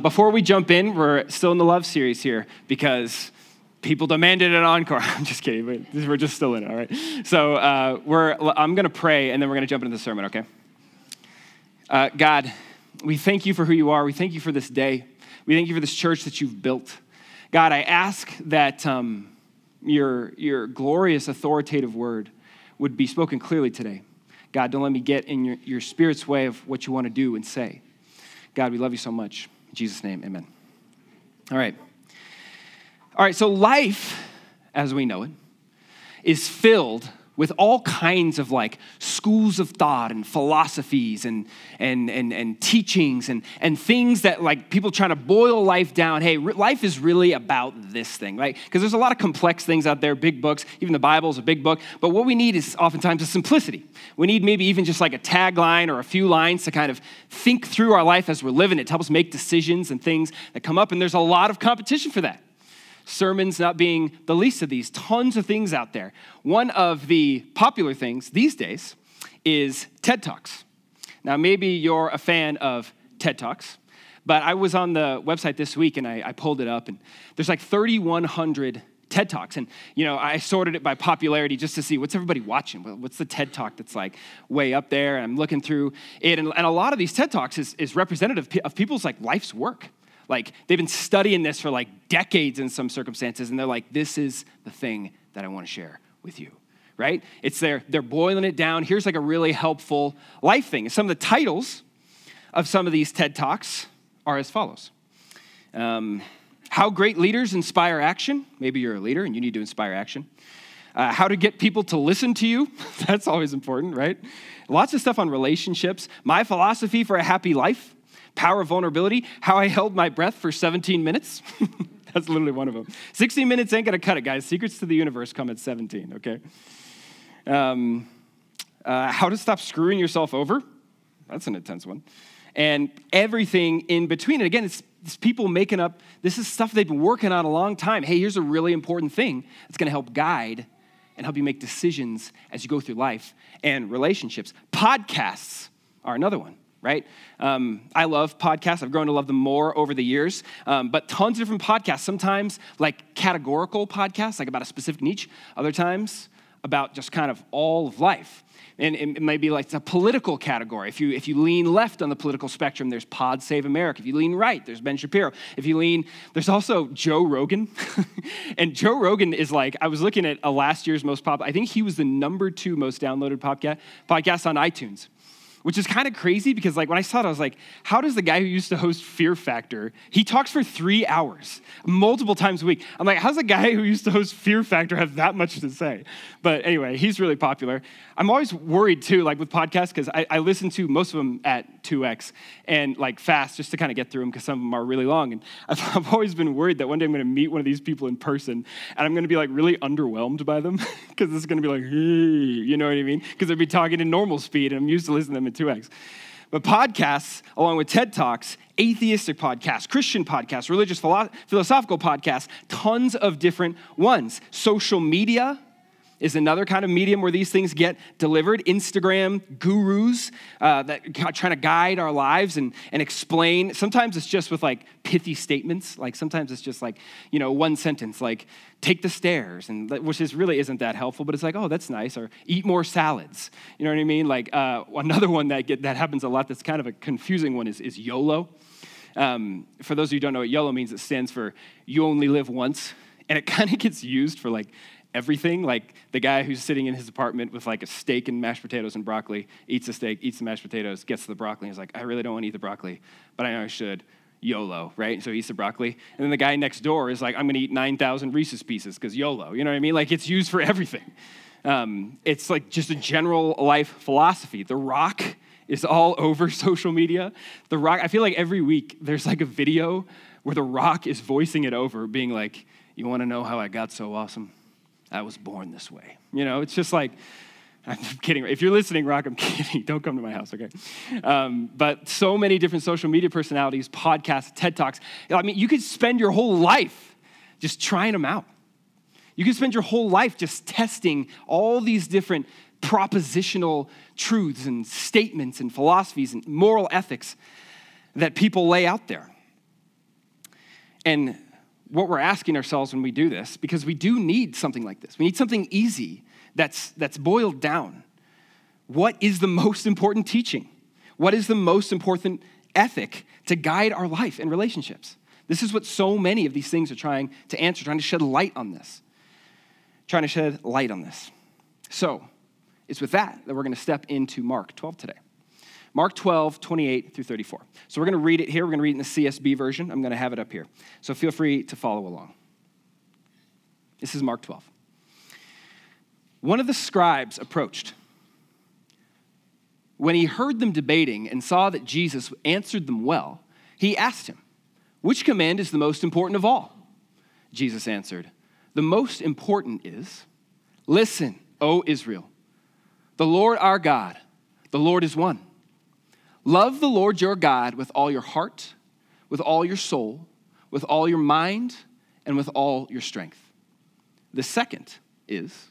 Before we jump in, we're still in the love series here because people demanded an encore. I'm just kidding, but we're just still in it, all right? So uh, we're, I'm going to pray and then we're going to jump into the sermon, okay? Uh, God, we thank you for who you are. We thank you for this day. We thank you for this church that you've built. God, I ask that um, your, your glorious, authoritative word would be spoken clearly today. God, don't let me get in your, your spirit's way of what you want to do and say. God, we love you so much. In Jesus' name, amen. All right. All right, so life, as we know it, is filled with all kinds of like schools of thought and philosophies and, and, and, and teachings and, and things that like people trying to boil life down. Hey, life is really about this thing, right? Because there's a lot of complex things out there, big books, even the Bible is a big book. But what we need is oftentimes a simplicity. We need maybe even just like a tagline or a few lines to kind of think through our life as we're living it to help us make decisions and things that come up. And there's a lot of competition for that sermons not being the least of these. Tons of things out there. One of the popular things these days is TED Talks. Now, maybe you're a fan of TED Talks, but I was on the website this week and I, I pulled it up, and there's like 3,100 TED Talks. And, you know, I sorted it by popularity just to see what's everybody watching? What's the TED Talk that's like way up there? And I'm looking through it. And, and a lot of these TED Talks is, is representative of people's like life's work. Like they've been studying this for like decades in some circumstances, and they're like, this is the thing that I want to share with you. Right? It's there, they're boiling it down. Here's like a really helpful life thing. Some of the titles of some of these TED Talks are as follows. Um, how great leaders inspire action. Maybe you're a leader and you need to inspire action. Uh, how to get people to listen to you. That's always important, right? Lots of stuff on relationships. My philosophy for a happy life. Power of vulnerability, how I held my breath for 17 minutes. That's literally one of them. 16 minutes ain't gonna cut it, guys. Secrets to the universe come at 17, okay? Um, uh, how to stop screwing yourself over. That's an intense one. And everything in between. And again, it's, it's people making up, this is stuff they've been working on a long time. Hey, here's a really important thing that's gonna help guide and help you make decisions as you go through life and relationships. Podcasts are another one right? Um, I love podcasts. I've grown to love them more over the years. Um, but tons of different podcasts, sometimes like categorical podcasts, like about a specific niche, other times about just kind of all of life. And it may be like it's a political category. If you, if you lean left on the political spectrum, there's Pod Save America. If you lean right, there's Ben Shapiro. If you lean, there's also Joe Rogan. and Joe Rogan is like, I was looking at a last year's most pop, I think he was the number two most downloaded podcast, podcast on iTunes which is kind of crazy because like when I saw it, I was like, how does the guy who used to host Fear Factor, he talks for three hours, multiple times a week. I'm like, how's a guy who used to host Fear Factor have that much to say? But anyway, he's really popular. I'm always worried too, like with podcasts, because I, I, listen to most of them at 2x and like fast just to kind of get through them because some of them are really long. And I've, I've always been worried that one day I'm going to meet one of these people in person and I'm going to be like really underwhelmed by them because it's going to be like, hey, you know what I mean? Because they'd be talking in normal speed and I'm used to listening to them 2x. But podcasts, along with TED Talks, atheistic podcasts, Christian podcasts, religious philosophical podcasts, tons of different ones. Social media, is another kind of medium where these things get delivered. Instagram gurus uh, that trying to guide our lives and, and explain. Sometimes it's just with like pithy statements. Like sometimes it's just like, you know, one sentence, like take the stairs, and which is really isn't that helpful, but it's like, oh, that's nice. Or eat more salads. You know what I mean? Like uh, another one that, get, that happens a lot that's kind of a confusing one is, is YOLO. Um, for those of you who don't know what YOLO means, it stands for you only live once. And it kind of gets used for like everything. Like the guy who's sitting in his apartment with like a steak and mashed potatoes and broccoli, eats the steak, eats the mashed potatoes, gets the broccoli, and he's like, I really don't want to eat the broccoli, but I know I should. YOLO, right? So he eats the broccoli. And then the guy next door is like, I'm going to eat 9,000 Reese's pieces because YOLO. You know what I mean? Like it's used for everything. Um, it's like just a general life philosophy. The Rock is all over social media. The Rock, I feel like every week there's like a video where The Rock is voicing it over, being like, You want to know how I got so awesome? I was born this way. You know, it's just like, I'm kidding. If you're listening, Rock, I'm kidding. Don't come to my house, okay? Um, but so many different social media personalities, podcasts, TED Talks. I mean, you could spend your whole life just trying them out. You could spend your whole life just testing all these different propositional truths and statements and philosophies and moral ethics that people lay out there. And what we're asking ourselves when we do this, because we do need something like this, we need something easy that's, that's boiled down. What is the most important teaching? What is the most important ethic to guide our life and relationships? This is what so many of these things are trying to answer, trying to shed light on this. Trying to shed light on this. So, it's with that that we're going to step into Mark 12 today. Mark 12, 28 through 34. So we're going to read it here. We're going to read it in the CSB version. I'm going to have it up here. So feel free to follow along. This is Mark 12. One of the scribes approached. When he heard them debating and saw that Jesus answered them well, he asked him, Which command is the most important of all? Jesus answered, The most important is, Listen, O Israel, the Lord our God, the Lord is one. Love the Lord your God with all your heart, with all your soul, with all your mind, and with all your strength. The second is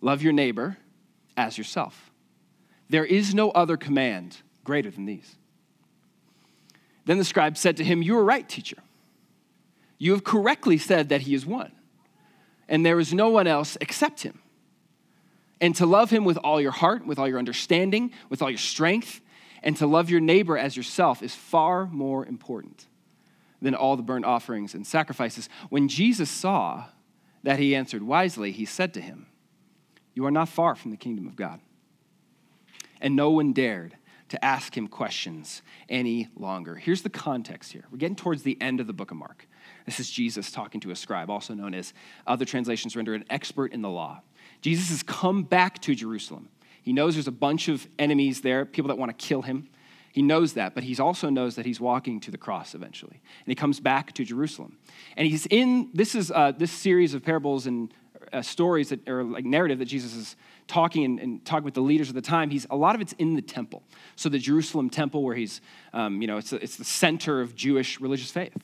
love your neighbor as yourself. There is no other command greater than these. Then the scribe said to him, You are right, teacher. You have correctly said that he is one, and there is no one else except him. And to love him with all your heart, with all your understanding, with all your strength, and to love your neighbor as yourself is far more important than all the burnt offerings and sacrifices. When Jesus saw that he answered wisely, he said to him, You are not far from the kingdom of God. And no one dared to ask him questions any longer. Here's the context here. We're getting towards the end of the book of Mark. This is Jesus talking to a scribe, also known as other translations render an expert in the law. Jesus has come back to Jerusalem. He knows there's a bunch of enemies there, people that want to kill him. He knows that, but he also knows that he's walking to the cross eventually. And he comes back to Jerusalem. And he's in this is uh, this series of parables and uh, stories that are like narrative that Jesus is talking and, and, talking with the leaders of the time. He's a lot of it's in the temple. So the Jerusalem temple, where he's, um, you know, it's, it's the center of Jewish religious faith.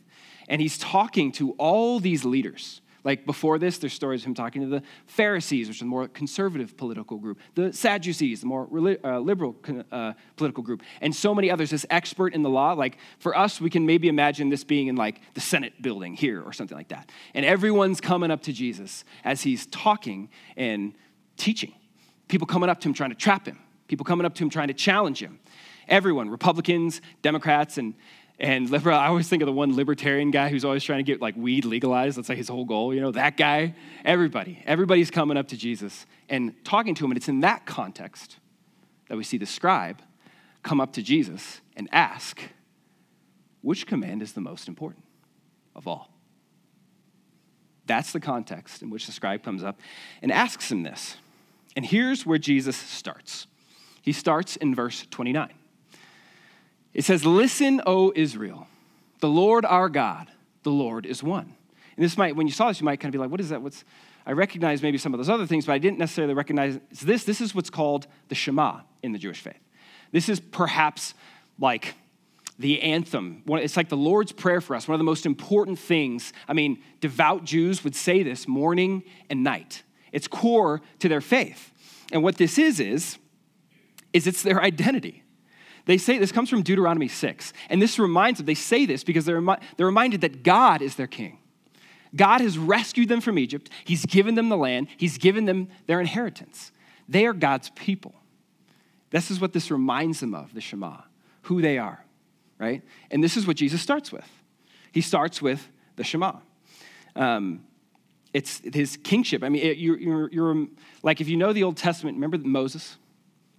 And he's talking to all these leaders like before this, there's stories of him talking to the Pharisees, which is a more conservative political group, the Sadducees, the more uh, liberal uh, political group, and so many others. This expert in the law, like for us, we can maybe imagine this being in like the Senate building here or something like that. And everyone's coming up to Jesus as he's talking and teaching. People coming up to him trying to trap him, people coming up to him trying to challenge him. Everyone, Republicans, Democrats, and and I always think of the one libertarian guy who's always trying to get like weed legalized. That's like his whole goal, you know, that guy. Everybody, everybody's coming up to Jesus and talking to him. And it's in that context that we see the scribe come up to Jesus and ask, which command is the most important of all? That's the context in which the scribe comes up and asks him this. And here's where Jesus starts. He starts in verse 29. It says, Listen, O Israel, the Lord our God, the Lord is one. And this might, when you saw this, you might kind of be like, what is that? What's, I recognize maybe some of those other things, but I didn't necessarily recognize this. This is what's called the Shema in the Jewish faith. This is perhaps like the anthem. It's like the Lord's Prayer for us, one of the most important things. I mean, devout Jews would say this morning and night. It's core to their faith. And what this is, is, is it's their identity. They say this comes from Deuteronomy 6. And this reminds them, they say this because they're, they're reminded that God is their king. God has rescued them from Egypt. He's given them the land. He's given them their inheritance. They are God's people. This is what this reminds them of, the Shema, who they are, right? And this is what Jesus starts with. He starts with the Shema. Um, it's his kingship. I mean, it, you're, you're, you're, like if you know the Old Testament, remember Moses,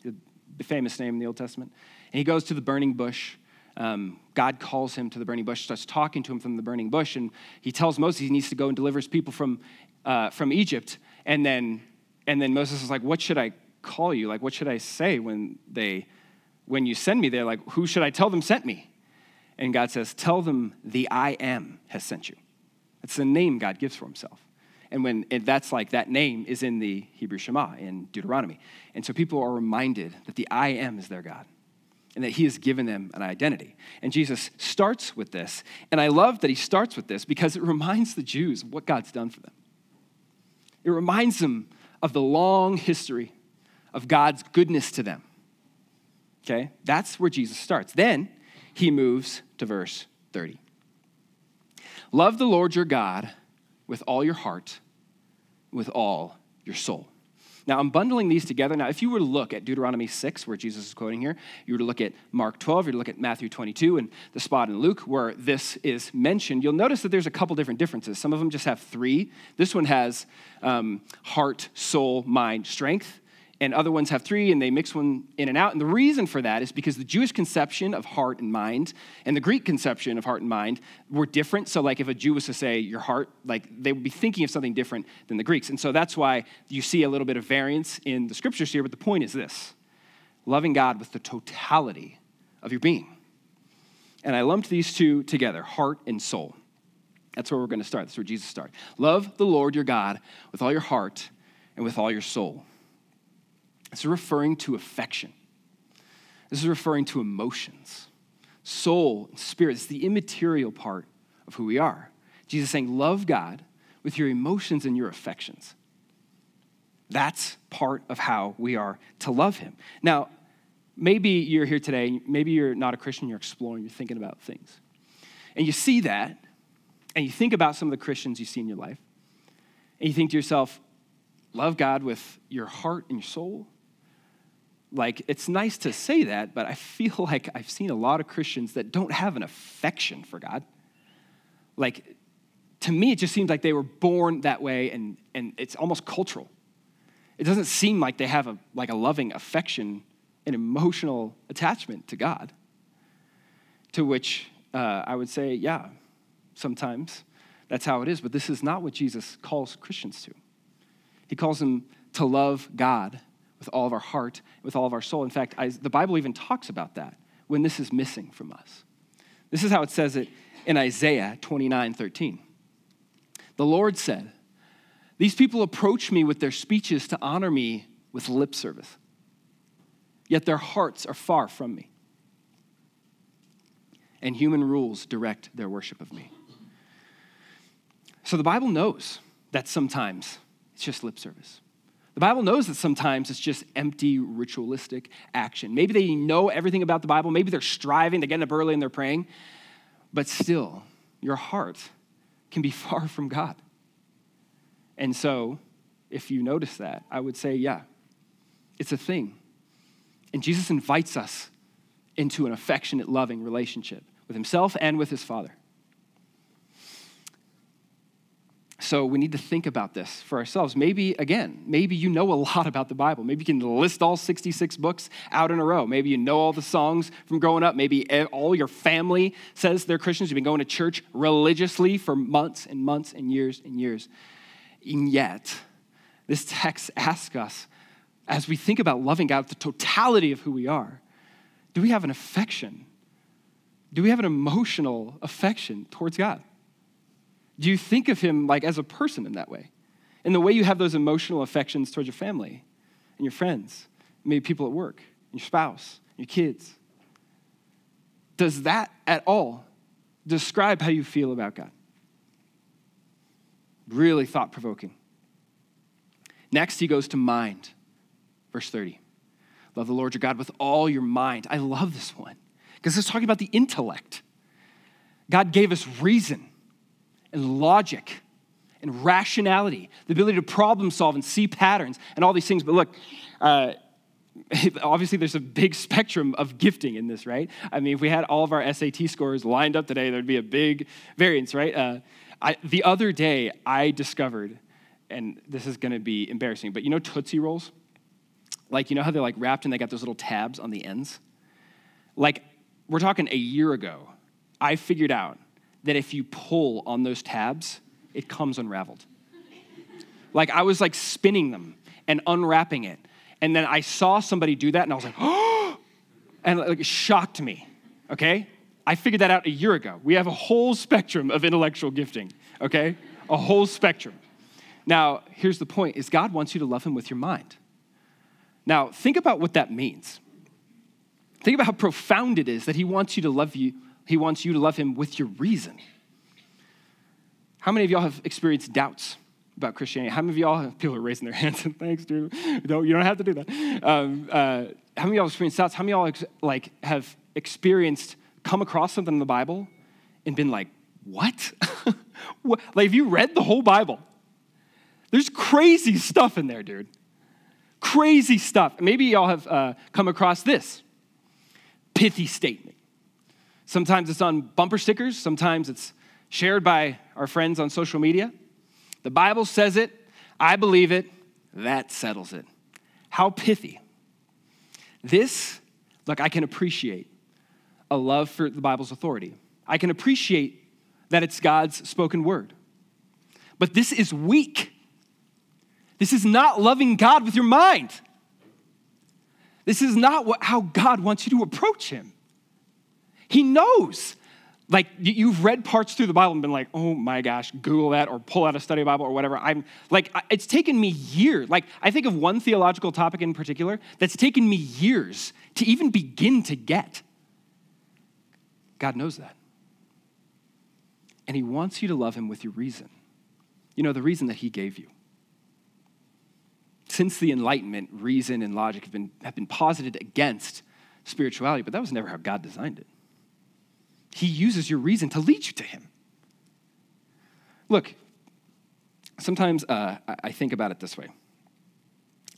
the famous name in the Old Testament? And he goes to the burning bush. Um, God calls him to the burning bush, starts talking to him from the burning bush, and he tells Moses he needs to go and deliver his people from, uh, from Egypt. And then, and then Moses is like, What should I call you? Like, what should I say when they when you send me there? Like, who should I tell them sent me? And God says, Tell them the I am has sent you. It's the name God gives for himself. And when and that's like that name is in the Hebrew Shema in Deuteronomy. And so people are reminded that the I am is their God and that he has given them an identity. And Jesus starts with this. And I love that he starts with this because it reminds the Jews what God's done for them. It reminds them of the long history of God's goodness to them. Okay? That's where Jesus starts. Then he moves to verse 30. Love the Lord your God with all your heart, with all your soul. Now, I'm bundling these together. Now, if you were to look at Deuteronomy 6, where Jesus is quoting here, you were to look at Mark 12, you were to look at Matthew 22, and the spot in Luke where this is mentioned, you'll notice that there's a couple different differences. Some of them just have three. This one has um, heart, soul, mind, strength and other ones have three and they mix one in and out. And the reason for that is because the Jewish conception of heart and mind and the Greek conception of heart and mind were different. So, like if a Jew was to say your heart, like they would be thinking of something different than the Greeks. And so that's why you see a little bit of variance in the scriptures here. But the point is this loving God with the totality of your being. And I lumped these two together heart and soul. That's where we're going to start. That's where Jesus started. Love the Lord your God with all your heart and with all your soul. This is referring to affection. This is referring to emotions, soul, and spirit. It's the immaterial part of who we are. Jesus saying, Love God with your emotions and your affections. That's part of how we are to love Him. Now, maybe you're here today, maybe you're not a Christian, you're exploring, you're thinking about things. And you see that, and you think about some of the Christians you see in your life, and you think to yourself, love God with your heart and your soul, like it's nice to say that, but I feel like I've seen a lot of Christians that don't have an affection for God. Like to me, it just seems like they were born that way and, and it's almost cultural. It doesn't seem like they have a, like a loving affection and emotional attachment to God. To which uh, I would say, yeah, sometimes that's how it is, but this is not what Jesus calls Christians to. He calls them to love God with all of our heart, with all of our soul. In fact, I, the Bible even talks about that when this is missing from us. This is how it says it in Isaiah 29 13. The Lord said, These people approach me with their speeches to honor me with lip service, yet their hearts are far from me, and human rules direct their worship of me. So the Bible knows that sometimes it's just lip service. The Bible knows that sometimes it's just empty ritualistic action. Maybe they know everything about the Bible. Maybe they're striving, they're getting up early and they're praying. But still, your heart can be far from God. And so, if you notice that, I would say, yeah, it's a thing. And Jesus invites us into an affectionate, loving relationship with himself and with his Father. So we need to think about this for ourselves. Maybe, again, maybe you know a lot about the Bible. Maybe you can list all 66 books out in a row. Maybe you know all the songs from growing up. Maybe all your family says they're Christians. You've been going to church religiously for months and months and years and years. And yet, this text asks us, as we think about loving God, the totality of who we are, do we have an affection? Do we have an emotional affection towards God? Do you think of him like as a person in that way? In the way you have those emotional affections towards your family and your friends, maybe people at work, your spouse, your kids. Does that at all describe how you feel about God? Really thought provoking. Next, he goes to mind. Verse 30. Love the Lord your God with all your mind. I love this one because it's talking about the intellect. God gave us reason and logic and rationality, the ability to problem solve and see patterns and all these things. But look, uh, obviously there's a big spectrum of gifting in this, right? I mean, if we had all of our SAT scores lined up today, there'd be a big variance, right? Uh, I, the other day, I discovered, and this is gonna be embarrassing, but you know Tootsie Rolls? Like, you know how they're like wrapped and they got those little tabs on the ends? Like, we're talking a year ago, I figured out that if you pull on those tabs, it comes unraveled. like I was like spinning them and unwrapping it. And then I saw somebody do that and I was like, oh, and like, it shocked me, okay? I figured that out a year ago. We have a whole spectrum of intellectual gifting, okay? A whole spectrum. Now, here's the point is God wants you to love him with your mind. Now, think about what that means. Think about how profound it is that he wants you to love you he wants you to love him with your reason. How many of y'all have experienced doubts about Christianity? How many of y'all have, people are raising their hands and thanks, dude. Don't, you don't have to do that. Um, uh, how many of y'all have experienced doubts? How many of y'all ex- like have experienced, come across something in the Bible and been like, what? Like, have you read the whole Bible? There's crazy stuff in there, dude. Crazy stuff. Maybe y'all have uh, come across this pithy statement. Sometimes it's on bumper stickers, sometimes it's shared by our friends on social media. The Bible says it, I believe it, that settles it. How pithy. This, look, I can appreciate a love for the Bible's authority. I can appreciate that it's God's spoken word. But this is weak. This is not loving God with your mind. This is not what, how God wants you to approach Him. He knows. Like you've read parts through the Bible and been like, oh my gosh, Google that or pull out a study Bible or whatever. I'm like, it's taken me years. Like, I think of one theological topic in particular that's taken me years to even begin to get. God knows that. And He wants you to love Him with your reason. You know, the reason that He gave you since the Enlightenment, reason and logic have been, have been posited against spirituality, but that was never how God designed it. He uses your reason to lead you to Him. Look, sometimes uh, I think about it this way.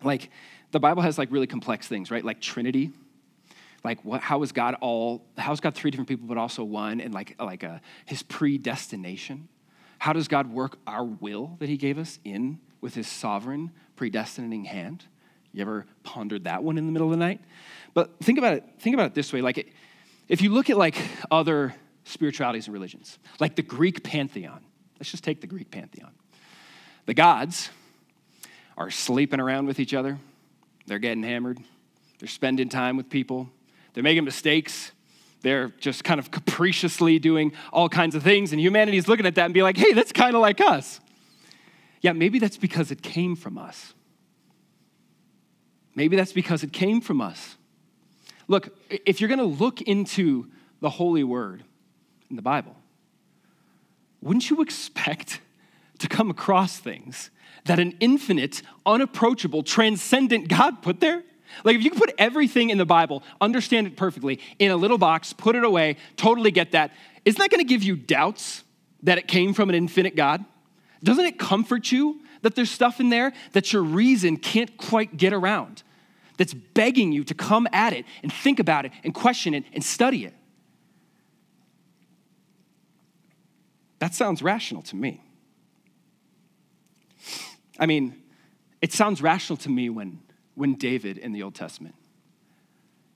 Like, the Bible has like really complex things, right? Like Trinity. Like, what, how is God all, how is God three different people, but also one, and like, like a, uh, his predestination? How does God work our will that he gave us in with his sovereign predestinating hand. You ever pondered that one in the middle of the night? But think about it, think about it this way. Like, if you look at like other spiritualities and religions, like the Greek pantheon, let's just take the Greek pantheon. The gods are sleeping around with each other, they're getting hammered, they're spending time with people, they're making mistakes, they're just kind of capriciously doing all kinds of things, and humanity is looking at that and be like, hey, that's kind of like us. Yeah, maybe that's because it came from us. Maybe that's because it came from us. Look, if you're going to look into the Holy Word in the Bible, wouldn't you expect to come across things that an infinite, unapproachable, transcendent God put there? Like, if you could put everything in the Bible, understand it perfectly, in a little box, put it away, totally get that, isn't that going to give you doubts that it came from an infinite God? Doesn't it comfort you that there's stuff in there that your reason can't quite get around? That's begging you to come at it and think about it and question it and study it. That sounds rational to me. I mean, it sounds rational to me when, when David in the Old Testament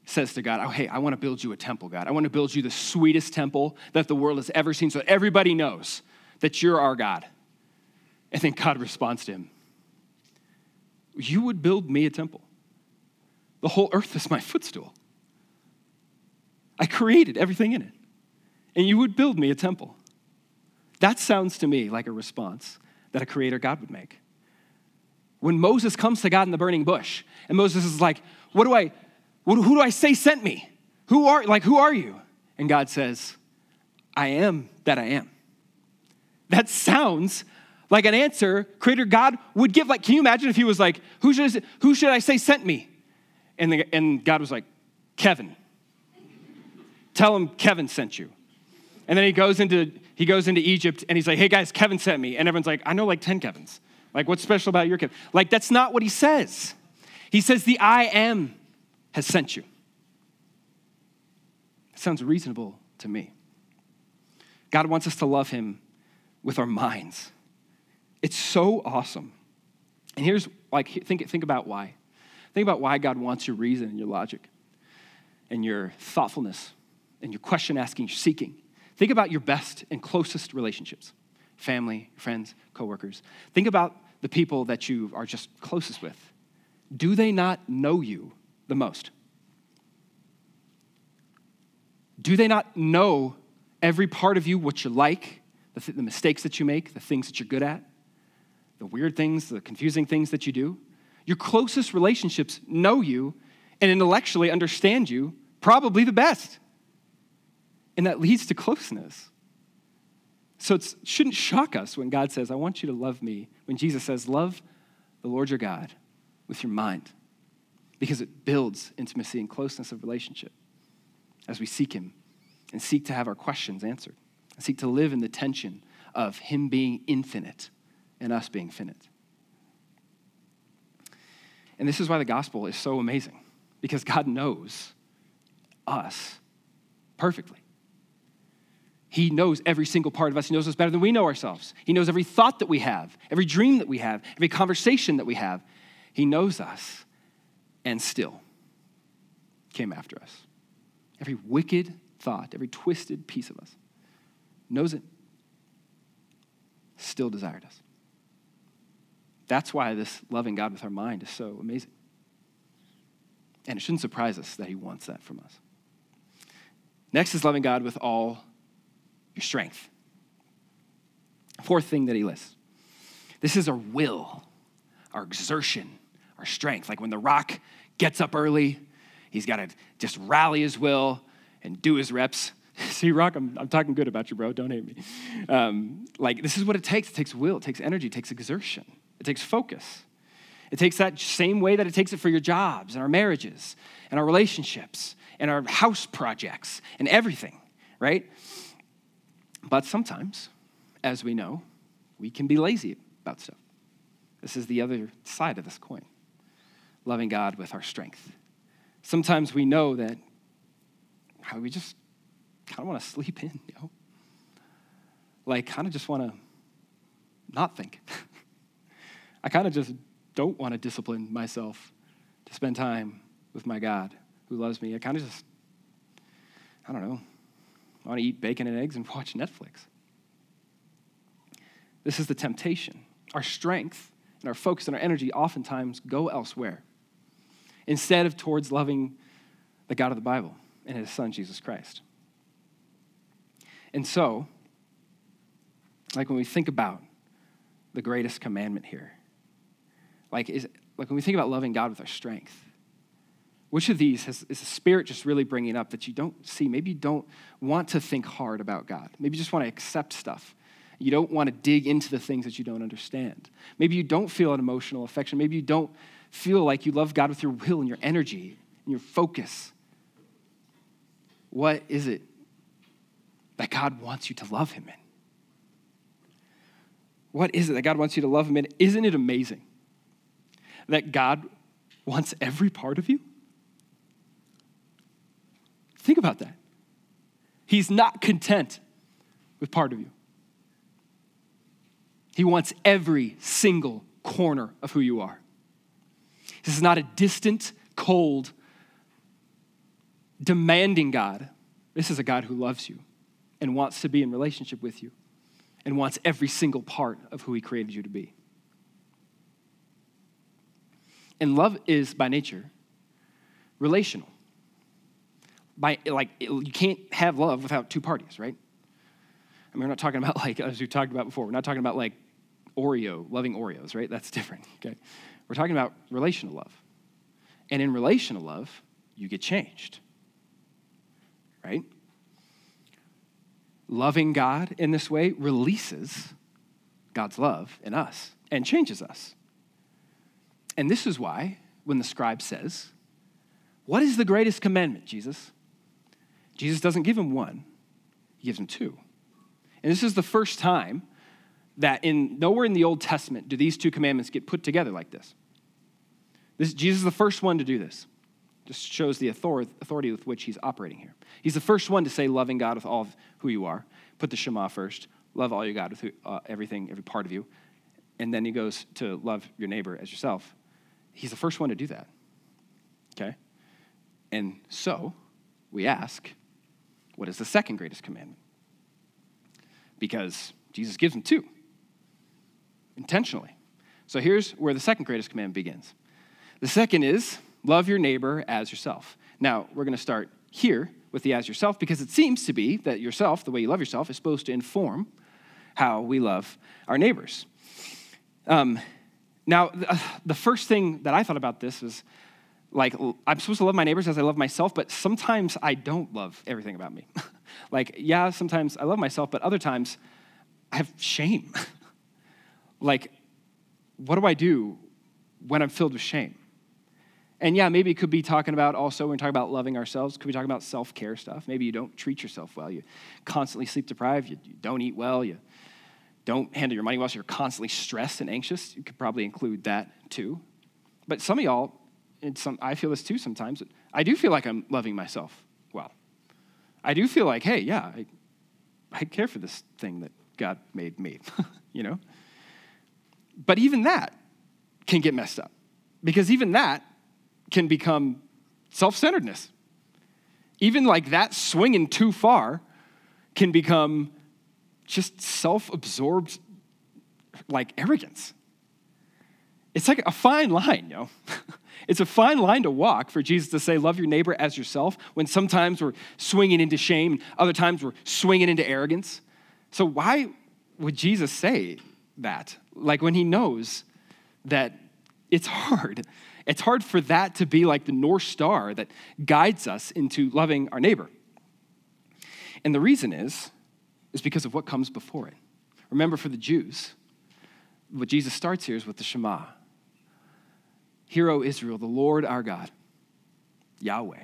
says to God, Oh, hey, I want to build you a temple, God. I want to build you the sweetest temple that the world has ever seen so everybody knows that you're our God. And then God responds to him You would build me a temple. The whole earth is my footstool. I created everything in it. And you would build me a temple. That sounds to me like a response that a creator God would make. When Moses comes to God in the burning bush, and Moses is like, What do I, what, who do I say sent me? Who are, like, who are you? And God says, I am that I am. That sounds like an answer creator God would give. Like, can you imagine if he was like, who should who should I say sent me? And, the, and God was like, Kevin. Tell him Kevin sent you. And then he goes into he goes into Egypt and he's like, hey guys, Kevin sent me. And everyone's like, I know like 10 Kevins. Like, what's special about your Kevin? Like, that's not what he says. He says, the I am has sent you. It sounds reasonable to me. God wants us to love him with our minds it's so awesome. And here's like think think about why. Think about why God wants your reason and your logic and your thoughtfulness and your question asking, your seeking. Think about your best and closest relationships family, friends, coworkers. Think about the people that you are just closest with. Do they not know you the most? Do they not know every part of you, what you're like, the, th- the mistakes that you make, the things that you're good at? the weird things, the confusing things that you do. Your closest relationships know you and intellectually understand you probably the best. And that leads to closeness. So it shouldn't shock us when God says, I want you to love me. When Jesus says, Love the Lord your God with your mind, because it builds intimacy and closeness of relationship as we seek Him and seek to have our questions answered, and seek to live in the tension of Him being infinite and us being finite. And this is why the gospel is so amazing, because God knows us perfectly. He knows every single part of us. He knows us better than we know ourselves. He knows every thought that we have, every dream that we have, every conversation that we have. He knows us and still came after us. Every wicked thought, every twisted piece of us knows it, still desired us. That's why this loving God with our mind is so amazing. And it shouldn't surprise us that He wants that from us. Next is loving God with all your strength. Fourth thing that He lists this is our will, our exertion, our strength. Like when the rock gets up early, he's got to just rally his will and do his reps. See, Rock, I'm, I'm talking good about you, bro. Don't hate me. Um, like, this is what it takes. It takes will, it takes energy, it takes exertion. It takes focus. It takes that same way that it takes it for your jobs and our marriages and our relationships and our house projects and everything, right? But sometimes, as we know, we can be lazy about stuff. This is the other side of this coin loving God with our strength. Sometimes we know that we just kind of want to sleep in, you know? Like, kind of just want to not think. I kind of just don't want to discipline myself to spend time with my God who loves me. I kind of just, I don't know, I want to eat bacon and eggs and watch Netflix. This is the temptation. Our strength and our focus and our energy oftentimes go elsewhere instead of towards loving the God of the Bible and his son, Jesus Christ. And so, like when we think about the greatest commandment here, like, is, like when we think about loving God with our strength, which of these has, is the Spirit just really bringing up that you don't see? Maybe you don't want to think hard about God. Maybe you just want to accept stuff. You don't want to dig into the things that you don't understand. Maybe you don't feel an emotional affection. Maybe you don't feel like you love God with your will and your energy and your focus. What is it that God wants you to love Him in? What is it that God wants you to love Him in? Isn't it amazing that God wants every part of you? Think about that. He's not content with part of you. He wants every single corner of who you are. This is not a distant, cold, demanding God. This is a God who loves you and wants to be in relationship with you and wants every single part of who He created you to be. And love is by nature relational. By like you can't have love without two parties, right? I mean, we're not talking about like as we talked about before. We're not talking about like Oreo, loving Oreos, right? That's different. Okay, we're talking about relational love, and in relational love, you get changed, right? Loving God in this way releases God's love in us and changes us. And this is why, when the scribe says, What is the greatest commandment, Jesus? Jesus doesn't give him one, he gives him two. And this is the first time that in nowhere in the Old Testament do these two commandments get put together like this. this Jesus is the first one to do this. Just shows the authority with which he's operating here. He's the first one to say, loving God with all of who you are. Put the Shema first. Love all your God with who, uh, everything, every part of you. And then he goes to love your neighbor as yourself. He's the first one to do that. Okay? And so we ask, what is the second greatest commandment? Because Jesus gives them two intentionally. So here's where the second greatest commandment begins. The second is love your neighbor as yourself. Now, we're going to start here with the as yourself because it seems to be that yourself, the way you love yourself, is supposed to inform how we love our neighbors. Um, now, uh, the first thing that I thought about this was like, I'm supposed to love my neighbors as I love myself, but sometimes I don't love everything about me. like, yeah, sometimes I love myself, but other times I have shame. like, what do I do when I'm filled with shame? And yeah, maybe it could be talking about also when we talk about loving ourselves, could be talking about self care stuff. Maybe you don't treat yourself well. You constantly sleep deprived. You, you don't eat well. You don't handle your money well, so you're constantly stressed and anxious. You could probably include that too. But some of y'all, some, I feel this too sometimes. I do feel like I'm loving myself well. I do feel like, hey, yeah, I, I care for this thing that God made me, you know? But even that can get messed up because even that can become self centeredness. Even like that swinging too far can become just self absorbed, like arrogance. It's like a fine line, you know? it's a fine line to walk for Jesus to say, Love your neighbor as yourself, when sometimes we're swinging into shame, and other times we're swinging into arrogance. So, why would Jesus say that? Like when he knows that it's hard. It's hard for that to be like the North Star that guides us into loving our neighbor. And the reason is, is because of what comes before it. Remember, for the Jews, what Jesus starts here is with the Shema. Hear, O Israel, the Lord our God, Yahweh,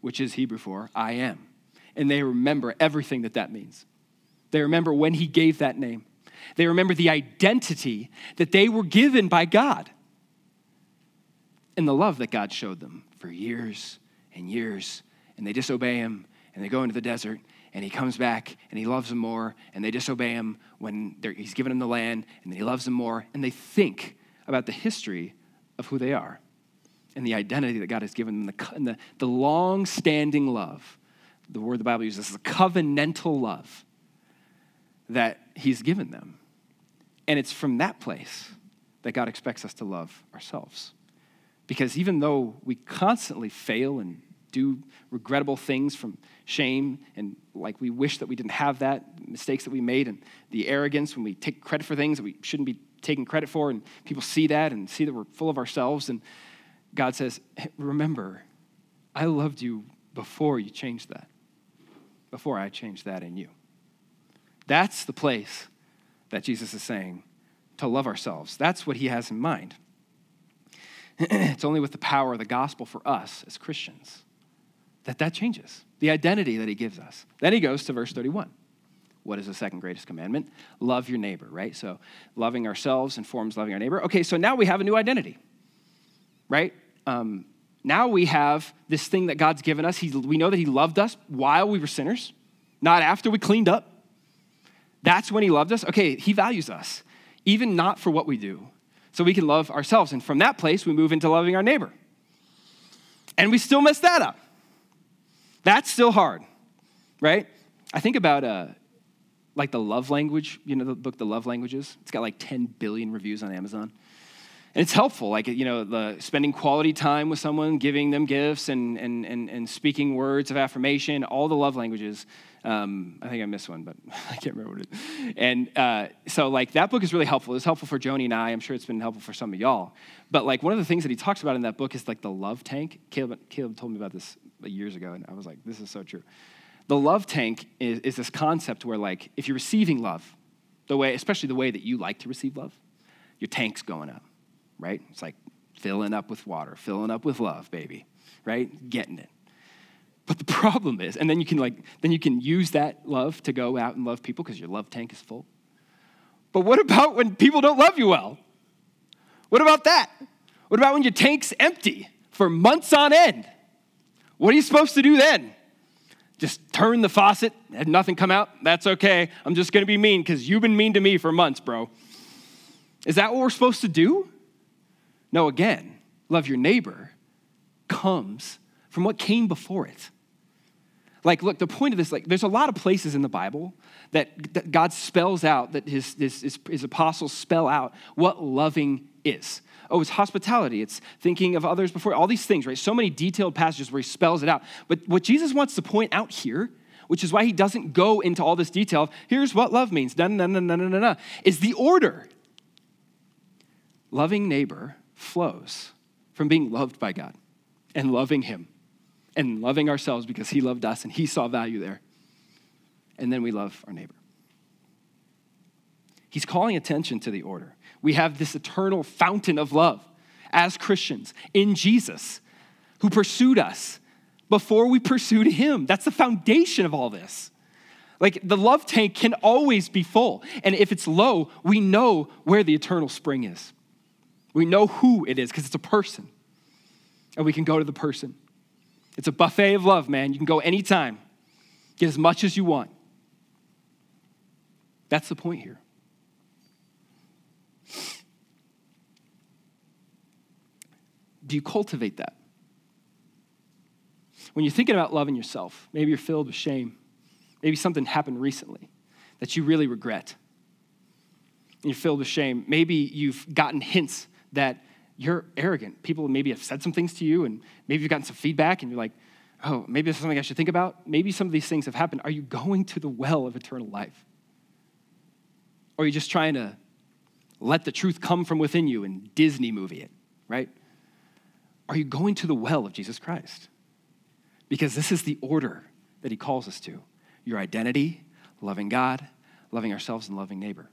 which is Hebrew for I am. And they remember everything that that means. They remember when he gave that name. They remember the identity that they were given by God and the love that God showed them for years and years. And they disobey him and they go into the desert and he comes back and he loves them more and they disobey him when he's given them the land and then he loves them more and they think about the history of who they are and the identity that God has given them and the, the long standing love. The word the Bible uses is a covenantal love that he's given them. And it's from that place that God expects us to love ourselves. Because even though we constantly fail and do regrettable things from shame and like we wish that we didn't have that, mistakes that we made, and the arrogance when we take credit for things that we shouldn't be taking credit for, and people see that and see that we're full of ourselves, and God says, Remember, I loved you before you changed that, before I changed that in you. That's the place that Jesus is saying to love ourselves. That's what he has in mind. it's only with the power of the gospel for us as Christians that that changes the identity that he gives us. Then he goes to verse 31. What is the second greatest commandment? Love your neighbor, right? So loving ourselves informs loving our neighbor. Okay, so now we have a new identity, right? Um, now we have this thing that God's given us. He, we know that he loved us while we were sinners, not after we cleaned up. That's when he loved us. Okay, he values us, even not for what we do. So we can love ourselves. And from that place, we move into loving our neighbor. And we still mess that up. That's still hard, right? I think about uh, like the love language, you know, the book, The Love Languages. It's got like 10 billion reviews on Amazon. And it's helpful, like, you know, the spending quality time with someone, giving them gifts and, and, and, and speaking words of affirmation, all the love languages. Um, I think I missed one, but I can't remember what it is. And uh, so, like, that book is really helpful. It's helpful for Joni and I. I'm sure it's been helpful for some of y'all. But, like, one of the things that he talks about in that book is, like, the love tank. Caleb, Caleb told me about this years ago, and I was like, this is so true. The love tank is, is this concept where, like, if you're receiving love, the way, especially the way that you like to receive love, your tank's going up right? It's like filling up with water, filling up with love, baby, right? Getting it. But the problem is, and then you can like, then you can use that love to go out and love people because your love tank is full. But what about when people don't love you well? What about that? What about when your tank's empty for months on end? What are you supposed to do then? Just turn the faucet, had nothing come out? That's okay. I'm just gonna be mean because you've been mean to me for months, bro. Is that what we're supposed to do? No, again, love your neighbor comes from what came before it. Like, look, the point of this, like, there's a lot of places in the Bible that, that God spells out, that his, his, his, his apostles spell out what loving is. Oh, it's hospitality. It's thinking of others before, all these things, right? So many detailed passages where he spells it out. But what Jesus wants to point out here, which is why he doesn't go into all this detail, here's what love means, no, no, no, no, no, no, is the order. Loving neighbor flows from being loved by God and loving Him and loving ourselves because He loved us and He saw value there. And then we love our neighbor. He's calling attention to the order. We have this eternal fountain of love as Christians in Jesus who pursued us before we pursued Him. That's the foundation of all this. Like the love tank can always be full. And if it's low, we know where the eternal spring is. We know who it is because it's a person. And we can go to the person. It's a buffet of love, man. You can go anytime, get as much as you want. That's the point here. Do you cultivate that? When you're thinking about loving yourself, maybe you're filled with shame. Maybe something happened recently that you really regret. And you're filled with shame. Maybe you've gotten hints that you're arrogant. People maybe have said some things to you, and maybe you've gotten some feedback, and you're like, oh, maybe this is something I should think about. Maybe some of these things have happened. Are you going to the well of eternal life? Or are you just trying to let the truth come from within you and Disney movie it, right? Are you going to the well of Jesus Christ? Because this is the order that he calls us to your identity, loving God, loving ourselves, and loving neighbor.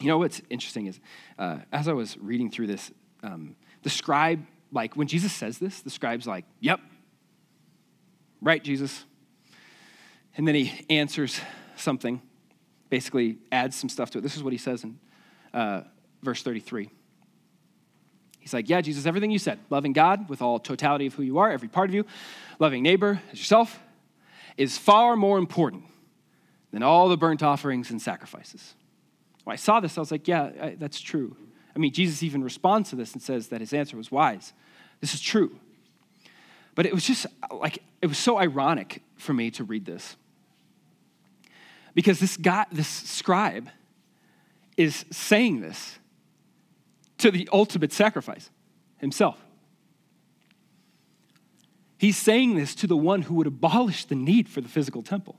You know what's interesting is uh, as I was reading through this, um, the scribe, like when Jesus says this, the scribe's like, Yep, right, Jesus. And then he answers something, basically adds some stuff to it. This is what he says in uh, verse 33. He's like, Yeah, Jesus, everything you said, loving God with all totality of who you are, every part of you, loving neighbor as yourself, is far more important than all the burnt offerings and sacrifices. When I saw this, I was like, Yeah, I, that's true. I mean, Jesus even responds to this and says that his answer was wise. This is true. But it was just like, it was so ironic for me to read this. Because this guy, this scribe, is saying this to the ultimate sacrifice himself. He's saying this to the one who would abolish the need for the physical temple.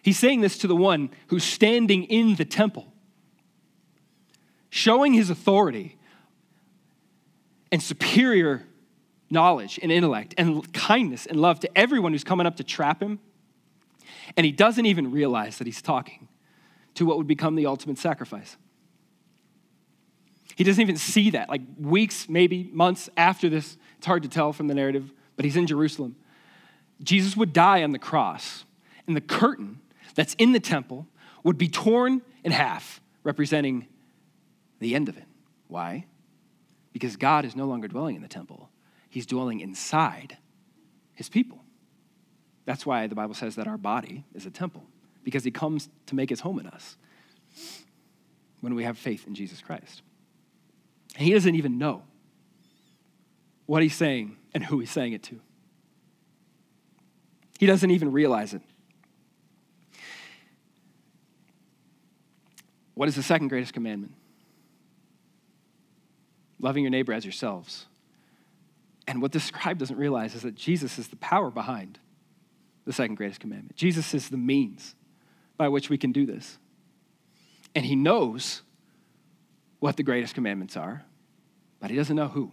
He's saying this to the one who's standing in the temple, showing his authority and superior knowledge and intellect and kindness and love to everyone who's coming up to trap him. And he doesn't even realize that he's talking to what would become the ultimate sacrifice. He doesn't even see that. Like weeks, maybe months after this, it's hard to tell from the narrative, but he's in Jerusalem. Jesus would die on the cross, and the curtain that's in the temple would be torn in half, representing the end of it. Why? Because God is no longer dwelling in the temple, He's dwelling inside His people. That's why the Bible says that our body is a temple, because He comes to make His home in us when we have faith in Jesus Christ. And he doesn't even know what he's saying and who he's saying it to. He doesn't even realize it. What is the second greatest commandment? Loving your neighbor as yourselves. And what this scribe doesn't realize is that Jesus is the power behind the second greatest commandment. Jesus is the means by which we can do this. And he knows what the greatest commandments are, but he doesn't know who.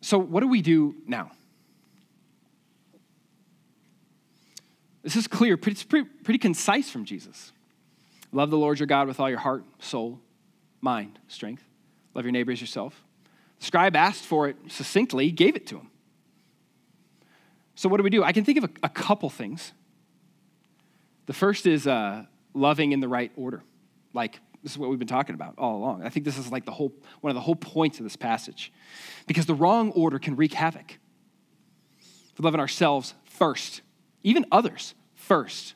So, what do we do now? This is clear, it's pretty, pretty concise from Jesus. Love the Lord your God with all your heart, soul, mind, strength. Love your neighbor as yourself. The scribe asked for it succinctly, gave it to him. So, what do we do? I can think of a, a couple things. The first is uh, loving in the right order like this is what we've been talking about all along. I think this is like the whole one of the whole points of this passage. Because the wrong order can wreak havoc. For loving ourselves first, even others first,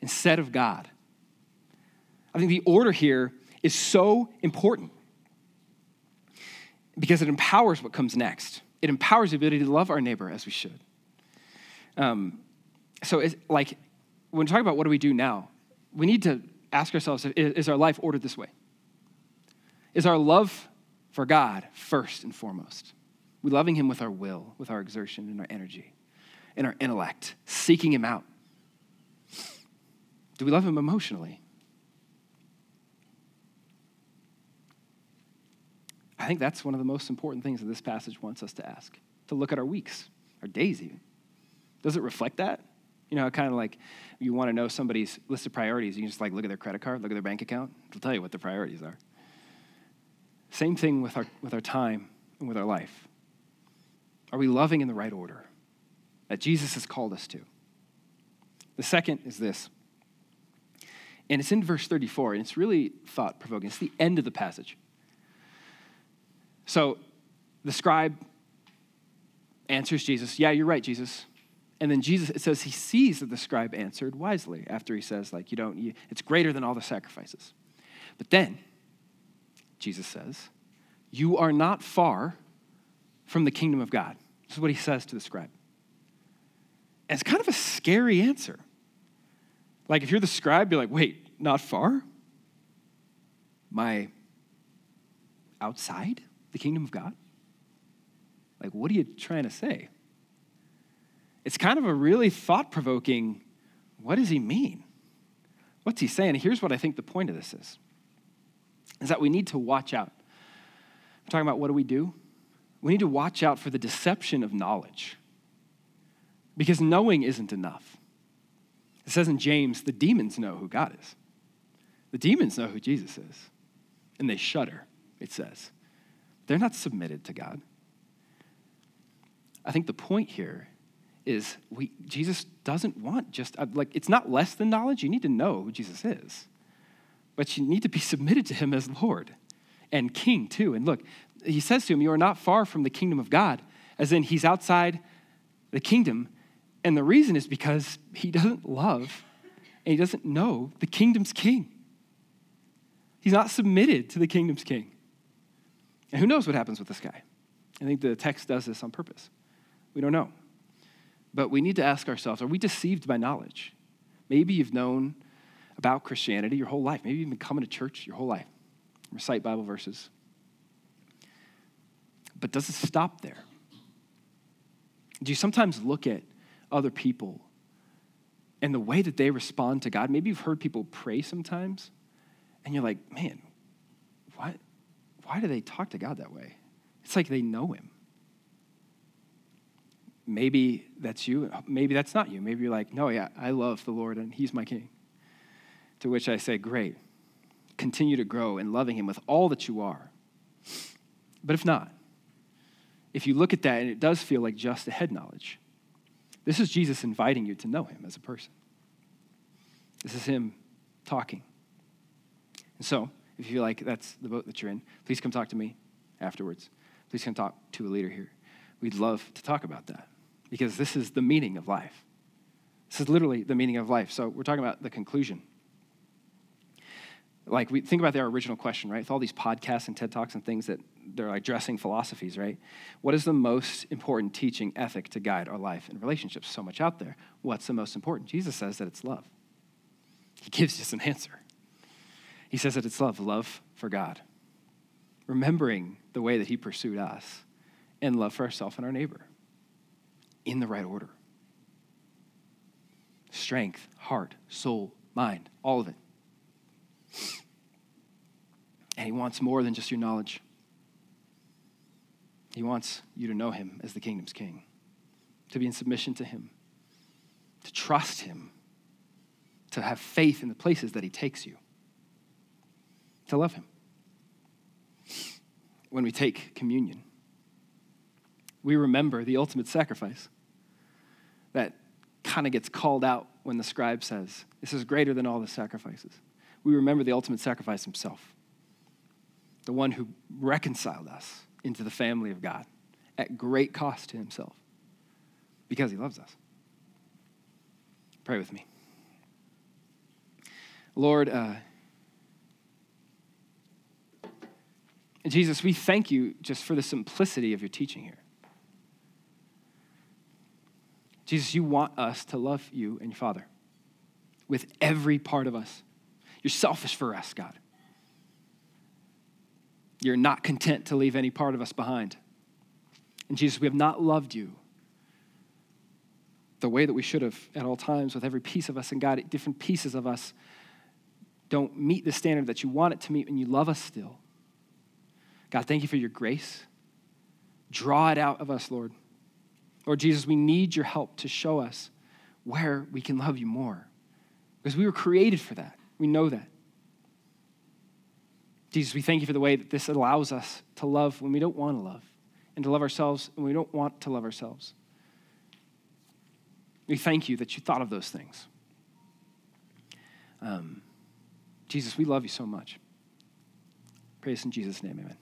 instead of God. I think the order here is so important because it empowers what comes next. It empowers the ability to love our neighbor as we should. Um, so, it's like when we talk about what do we do now, we need to ask ourselves is our life ordered this way? Is our love for God first and foremost? We loving Him with our will, with our exertion and our energy, and our intellect, seeking Him out. Do we love Him emotionally? I think that's one of the most important things that this passage wants us to ask to look at our weeks, our days even. Does it reflect that? You know, kind of like you want to know somebody's list of priorities, you can just like look at their credit card, look at their bank account. It'll tell you what their priorities are. Same thing with our, with our time and with our life. Are we loving in the right order? that Jesus has called us to. The second is this, and it's in verse 34, and it's really thought provoking. It's the end of the passage. So the scribe answers Jesus, Yeah, you're right, Jesus. And then Jesus, it says he sees that the scribe answered wisely after he says, like, you don't, you, it's greater than all the sacrifices. But then, Jesus says, you are not far from the kingdom of God. This is what he says to the scribe. And it's kind of a scary answer. Like, if you're the scribe, you're like, wait, not far? My outside the kingdom of God? Like, what are you trying to say? It's kind of a really thought provoking what does he mean? What's he saying? Here's what I think the point of this is is that we need to watch out. We're talking about what do we do? We need to watch out for the deception of knowledge because knowing isn't enough. It says in James, the demons know who God is. The demons know who Jesus is, and they shudder, it says. They're not submitted to God. I think the point here is we, Jesus doesn't want just, uh, like, it's not less than knowledge. You need to know who Jesus is, but you need to be submitted to him as Lord and King, too. And look, he says to him, You are not far from the kingdom of God, as in he's outside the kingdom. And the reason is because he doesn't love and he doesn't know the kingdom's king. He's not submitted to the kingdom's king. And who knows what happens with this guy? I think the text does this on purpose. We don't know. But we need to ask ourselves are we deceived by knowledge? Maybe you've known about Christianity your whole life. Maybe you've been coming to church your whole life, recite Bible verses. But does it stop there? Do you sometimes look at other people and the way that they respond to God? Maybe you've heard people pray sometimes, and you're like, man, why, why do they talk to God that way? It's like they know Him. Maybe that's you. Maybe that's not you. Maybe you're like, no, yeah, I love the Lord and He's my King. To which I say, great. Continue to grow in loving Him with all that you are. But if not, if you look at that and it does feel like just a head knowledge, this is Jesus inviting you to know Him as a person. This is Him talking. And so, if you feel like that's the boat that you're in, please come talk to me afterwards. Please come talk to a leader here. We'd love to talk about that because this is the meaning of life. This is literally the meaning of life. So we're talking about the conclusion. Like we think about their original question, right? With all these podcasts and TED Talks and things that they're like dressing philosophies, right? What is the most important teaching ethic to guide our life and relationships? So much out there. What's the most important? Jesus says that it's love. He gives us an answer. He says that it's love, love for God. Remembering the way that he pursued us and love for ourselves and our neighbor in the right order strength, heart, soul, mind, all of it. And he wants more than just your knowledge. He wants you to know him as the kingdom's king, to be in submission to him, to trust him, to have faith in the places that he takes you, to love him. When we take communion, we remember the ultimate sacrifice that kind of gets called out when the scribe says, This is greater than all the sacrifices. We remember the ultimate sacrifice himself, the one who reconciled us into the family of God at great cost to himself because he loves us. Pray with me. Lord, uh, Jesus, we thank you just for the simplicity of your teaching here. Jesus, you want us to love you and your Father with every part of us. You're selfish for us, God. You're not content to leave any part of us behind. And Jesus, we have not loved you the way that we should have at all times with every piece of us. And God, different pieces of us don't meet the standard that you want it to meet, and you love us still. God, thank you for your grace. Draw it out of us, Lord. Lord Jesus, we need your help to show us where we can love you more. Because we were created for that. We know that. Jesus, we thank you for the way that this allows us to love when we don't want to love, and to love ourselves when we don't want to love ourselves. We thank you that you thought of those things. Um, Jesus, we love you so much. Praise in Jesus' name, amen.